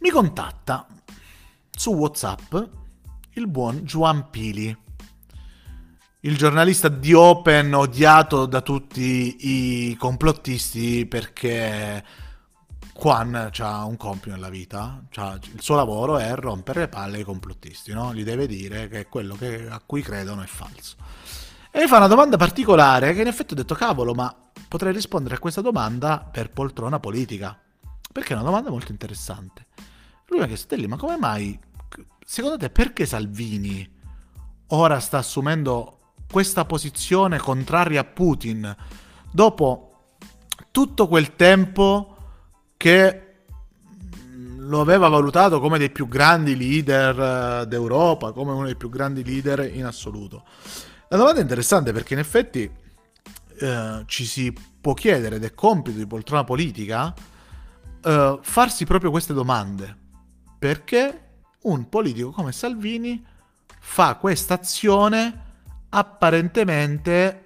Mi contatta su WhatsApp il buon Juan Pili, il giornalista di Open odiato da tutti i complottisti perché Juan ha un compito nella vita, il suo lavoro è rompere le palle ai complottisti, no? gli deve dire che quello che, a cui credono è falso. E mi fa una domanda particolare che in effetti ho detto cavolo, ma potrei rispondere a questa domanda per poltrona politica, perché è una domanda molto interessante. Lui mi ha chiesto, Telli, ma come mai, secondo te, perché Salvini ora sta assumendo questa posizione contraria a Putin dopo tutto quel tempo che mm, lo aveva valutato come dei più grandi leader eh, d'Europa, come uno dei più grandi leader in assoluto. La domanda è interessante perché in effetti eh, ci si può chiedere, ed è compito di poltrona politica, eh, farsi proprio queste domande. Perché un politico come Salvini fa questa azione apparentemente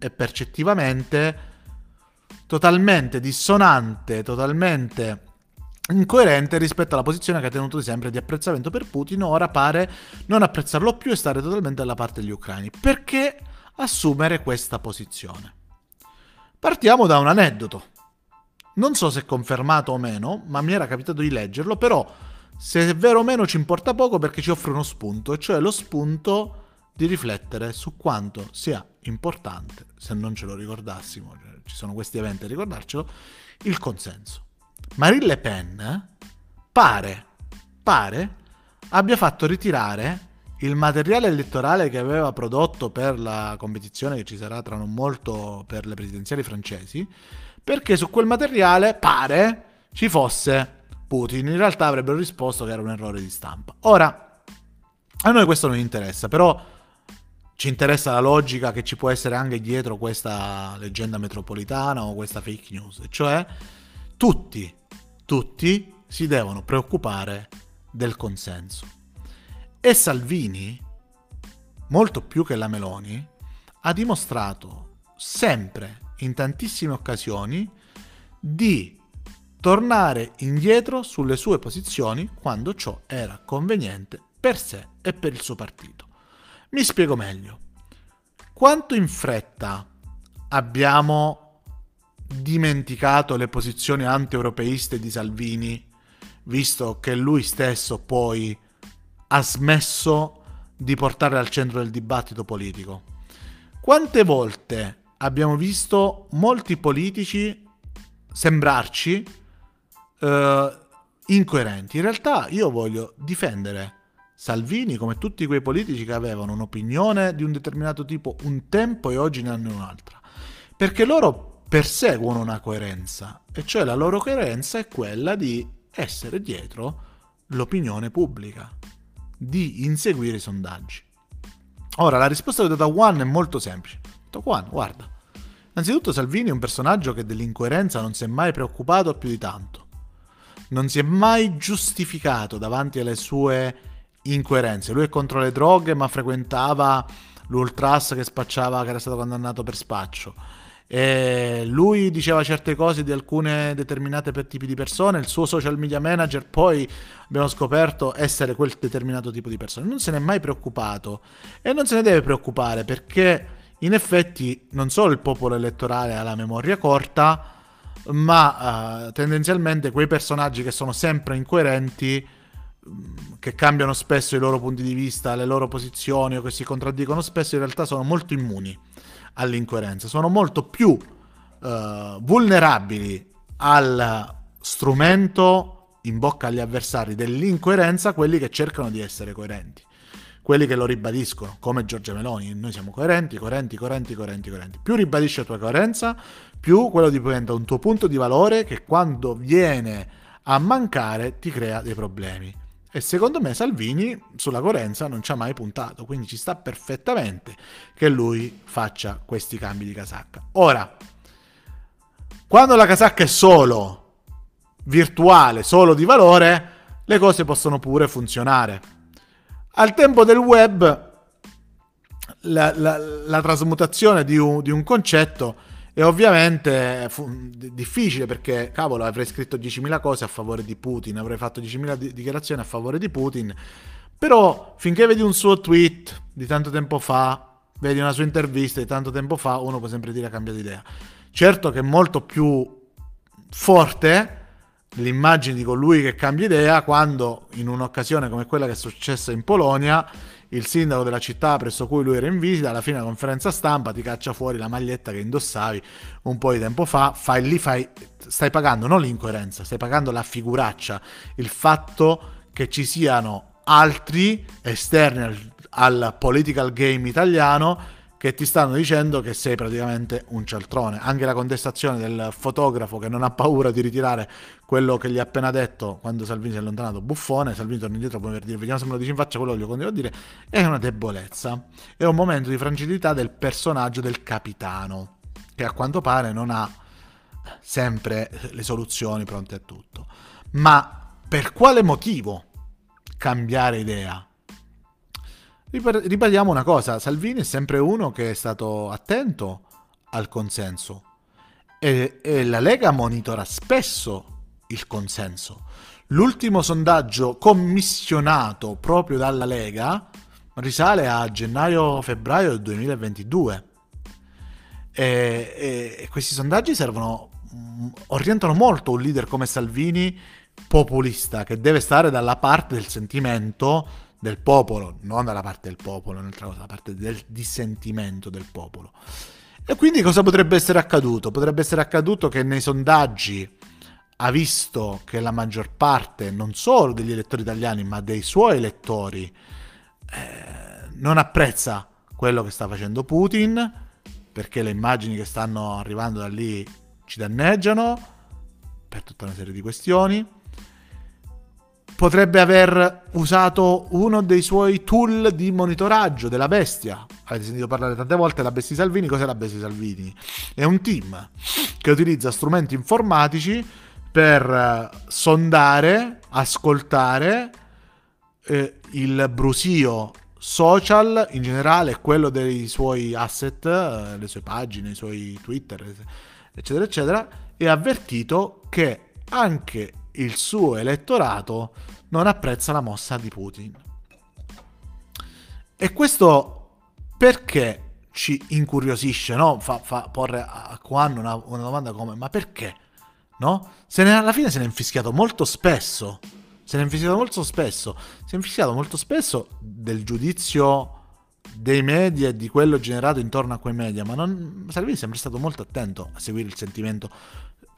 e percettivamente totalmente dissonante, totalmente incoerente rispetto alla posizione che ha tenuto sempre di apprezzamento per Putin, ora pare non apprezzarlo più e stare totalmente dalla parte degli ucraini. Perché assumere questa posizione? Partiamo da un aneddoto. Non so se è confermato o meno, ma mi era capitato di leggerlo, però se è vero o meno ci importa poco perché ci offre uno spunto, e cioè lo spunto di riflettere su quanto sia importante, se non ce lo ricordassimo, cioè ci sono questi eventi a ricordarcelo, il consenso. Marine Le Pen pare, pare abbia fatto ritirare il materiale elettorale che aveva prodotto per la competizione che ci sarà tra non molto per le presidenziali francesi, perché su quel materiale pare ci fosse Putin. In realtà avrebbero risposto che era un errore di stampa. Ora, a noi questo non interessa, però ci interessa la logica che ci può essere anche dietro questa leggenda metropolitana o questa fake news, cioè tutti, tutti si devono preoccupare del consenso. E Salvini, molto più che la Meloni, ha dimostrato sempre, in tantissime occasioni, di tornare indietro sulle sue posizioni quando ciò era conveniente per sé e per il suo partito. Mi spiego meglio. Quanto in fretta abbiamo dimenticato le posizioni anti-europeiste di Salvini, visto che lui stesso poi ha smesso di portare al centro del dibattito politico? Quante volte abbiamo visto molti politici sembrarci uh, incoerenti? In realtà io voglio difendere Salvini, come tutti quei politici che avevano un'opinione di un determinato tipo un tempo e oggi ne hanno un'altra. Perché loro perseguono una coerenza, e cioè la loro coerenza è quella di essere dietro l'opinione pubblica, di inseguire i sondaggi. Ora, la risposta che ho dato a Juan è molto semplice. Juan, guarda, innanzitutto Salvini è un personaggio che dell'incoerenza non si è mai preoccupato più di tanto. Non si è mai giustificato davanti alle sue incoerenze. Lui è contro le droghe, ma frequentava l'Ultras che spacciava, che era stato condannato per spaccio. E lui diceva certe cose di alcune determinate tipi di persone, il suo social media manager poi abbiamo scoperto essere quel determinato tipo di persone. Non se n'è mai preoccupato e non se ne deve preoccupare perché in effetti non solo il popolo elettorale ha la memoria corta, ma uh, tendenzialmente quei personaggi che sono sempre incoerenti che cambiano spesso i loro punti di vista, le loro posizioni o che si contraddicono spesso, in realtà sono molto immuni all'incoerenza, sono molto più uh, vulnerabili al strumento in bocca agli avversari dell'incoerenza quelli che cercano di essere coerenti, quelli che lo ribadiscono, come Giorgia Meloni, noi siamo coerenti, coerenti, coerenti, coerenti, coerenti. Più ribadisci la tua coerenza, più quello diventa un tuo punto di valore che quando viene a mancare ti crea dei problemi. E secondo me Salvini sulla coerenza non ci ha mai puntato, quindi ci sta perfettamente che lui faccia questi cambi di casacca. Ora, quando la casacca è solo virtuale, solo di valore, le cose possono pure funzionare. Al tempo del web, la, la, la trasmutazione di un, di un concetto E ovviamente difficile perché, cavolo, avrei scritto 10.000 cose a favore di Putin, avrei fatto 10.000 dichiarazioni a favore di Putin, però finché vedi un suo tweet di tanto tempo fa, vedi una sua intervista di tanto tempo fa, uno può sempre dire cambia di idea. Certo che è molto più forte l'immagine di colui che cambia idea quando in un'occasione come quella che è successa in Polonia il sindaco della città presso cui lui era in visita, alla fine della conferenza stampa ti caccia fuori la maglietta che indossavi un po' di tempo fa, fai lì, fai, stai pagando non l'incoerenza, stai pagando la figuraccia, il fatto che ci siano altri esterni al, al political game italiano che ti stanno dicendo che sei praticamente un cialtrone. Anche la contestazione del fotografo che non ha paura di ritirare quello che gli ha appena detto quando Salvini si è allontanato, buffone, Salvini torna indietro per dire vediamo se me lo dici in faccia quello che gli continuo a dire, è una debolezza. È un momento di fragilità del personaggio del capitano, che a quanto pare non ha sempre le soluzioni pronte a tutto. Ma per quale motivo cambiare idea? Ribadiamo una cosa, Salvini è sempre uno che è stato attento al consenso. E, e la Lega monitora spesso il consenso. L'ultimo sondaggio commissionato proprio dalla Lega risale a gennaio-febbraio del 2022 e, e, questi sondaggi servono, mm, orientano molto un leader come Salvini populista che deve stare dalla parte del sentimento del popolo, non dalla parte del popolo, un'altra cosa, dalla parte del dissentimento del popolo. E quindi cosa potrebbe essere accaduto? Potrebbe essere accaduto che nei sondaggi ha visto che la maggior parte, non solo degli elettori italiani, ma dei suoi elettori, eh, non apprezza quello che sta facendo Putin, perché le immagini che stanno arrivando da lì ci danneggiano, per tutta una serie di questioni potrebbe aver usato uno dei suoi tool di monitoraggio della bestia. Avete sentito parlare tante volte della bestia Salvini? Cos'è la bestia Salvini? È un team che utilizza strumenti informatici per eh, sondare, ascoltare eh, il brusio social in generale, quello dei suoi asset, eh, le sue pagine, i suoi Twitter, eccetera, eccetera, e ha avvertito che anche il suo elettorato non apprezza la mossa di Putin. E questo perché ci incuriosisce, no? Fa, fa porre a Quan una, una, domanda come, ma perché? No? Se ne, alla fine se ne è infischiato molto spesso, se ne è infischiato molto spesso, si è infischiato molto spesso del giudizio dei media e di quello generato intorno a quei media, ma non, Salvini è sempre stato molto attento a seguire il sentimento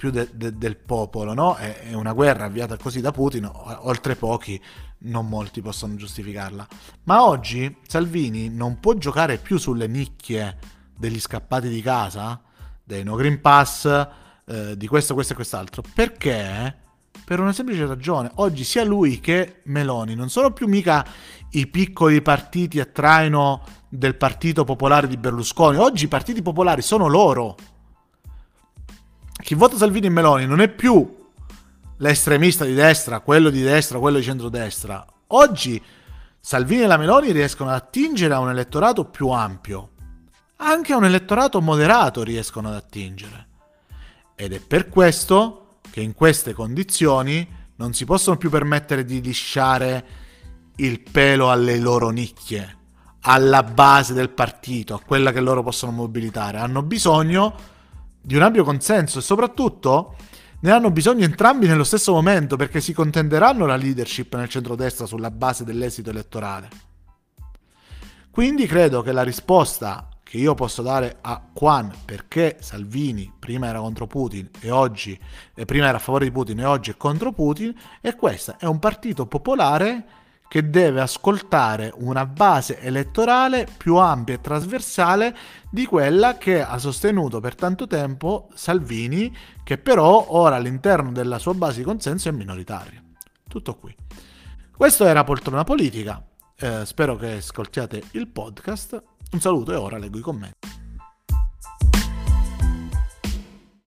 più de, de, del popolo, no? È, è, una guerra avviata così da Putin, oltre pochi, non molti possono giustificarla. Ma oggi Salvini non può giocare più sulle nicchie degli scappati di casa, dei no green pass, eh, di questo, questo e quest'altro, perché per una semplice ragione. Oggi sia lui che Meloni non sono più mica i piccoli partiti a traino del partito popolare di Berlusconi. Oggi i partiti popolari sono loro chi vota Salvini e Meloni non è più l'estremista di destra, quello di destra, quello di centrodestra. Oggi Salvini e la Meloni riescono ad attingere a un elettorato più ampio. Anche a un elettorato moderato riescono ad attingere. Ed è per questo che in queste condizioni non si possono più permettere di lisciare il pelo alle loro nicchie, alla base del partito, a quella che loro possono mobilitare. Hanno bisogno di un ampio consenso e soprattutto ne hanno bisogno entrambi nello stesso momento perché si contenderanno la leadership nel centrodestra sulla base dell'esito elettorale. Quindi credo che la risposta che io posso dare a Quan perché Salvini prima era contro Putin e oggi prima era a favore di Putin e oggi è contro Putin è questa, è un partito popolare che deve ascoltare una base elettorale più ampia e trasversale di quella che ha sostenuto per tanto tempo Salvini, che però ora all'interno della sua base di consenso è minoritaria. Tutto qui. Questo era Poltrona Politica, eh, spero che ascoltiate il podcast. Un saluto e ora leggo i commenti.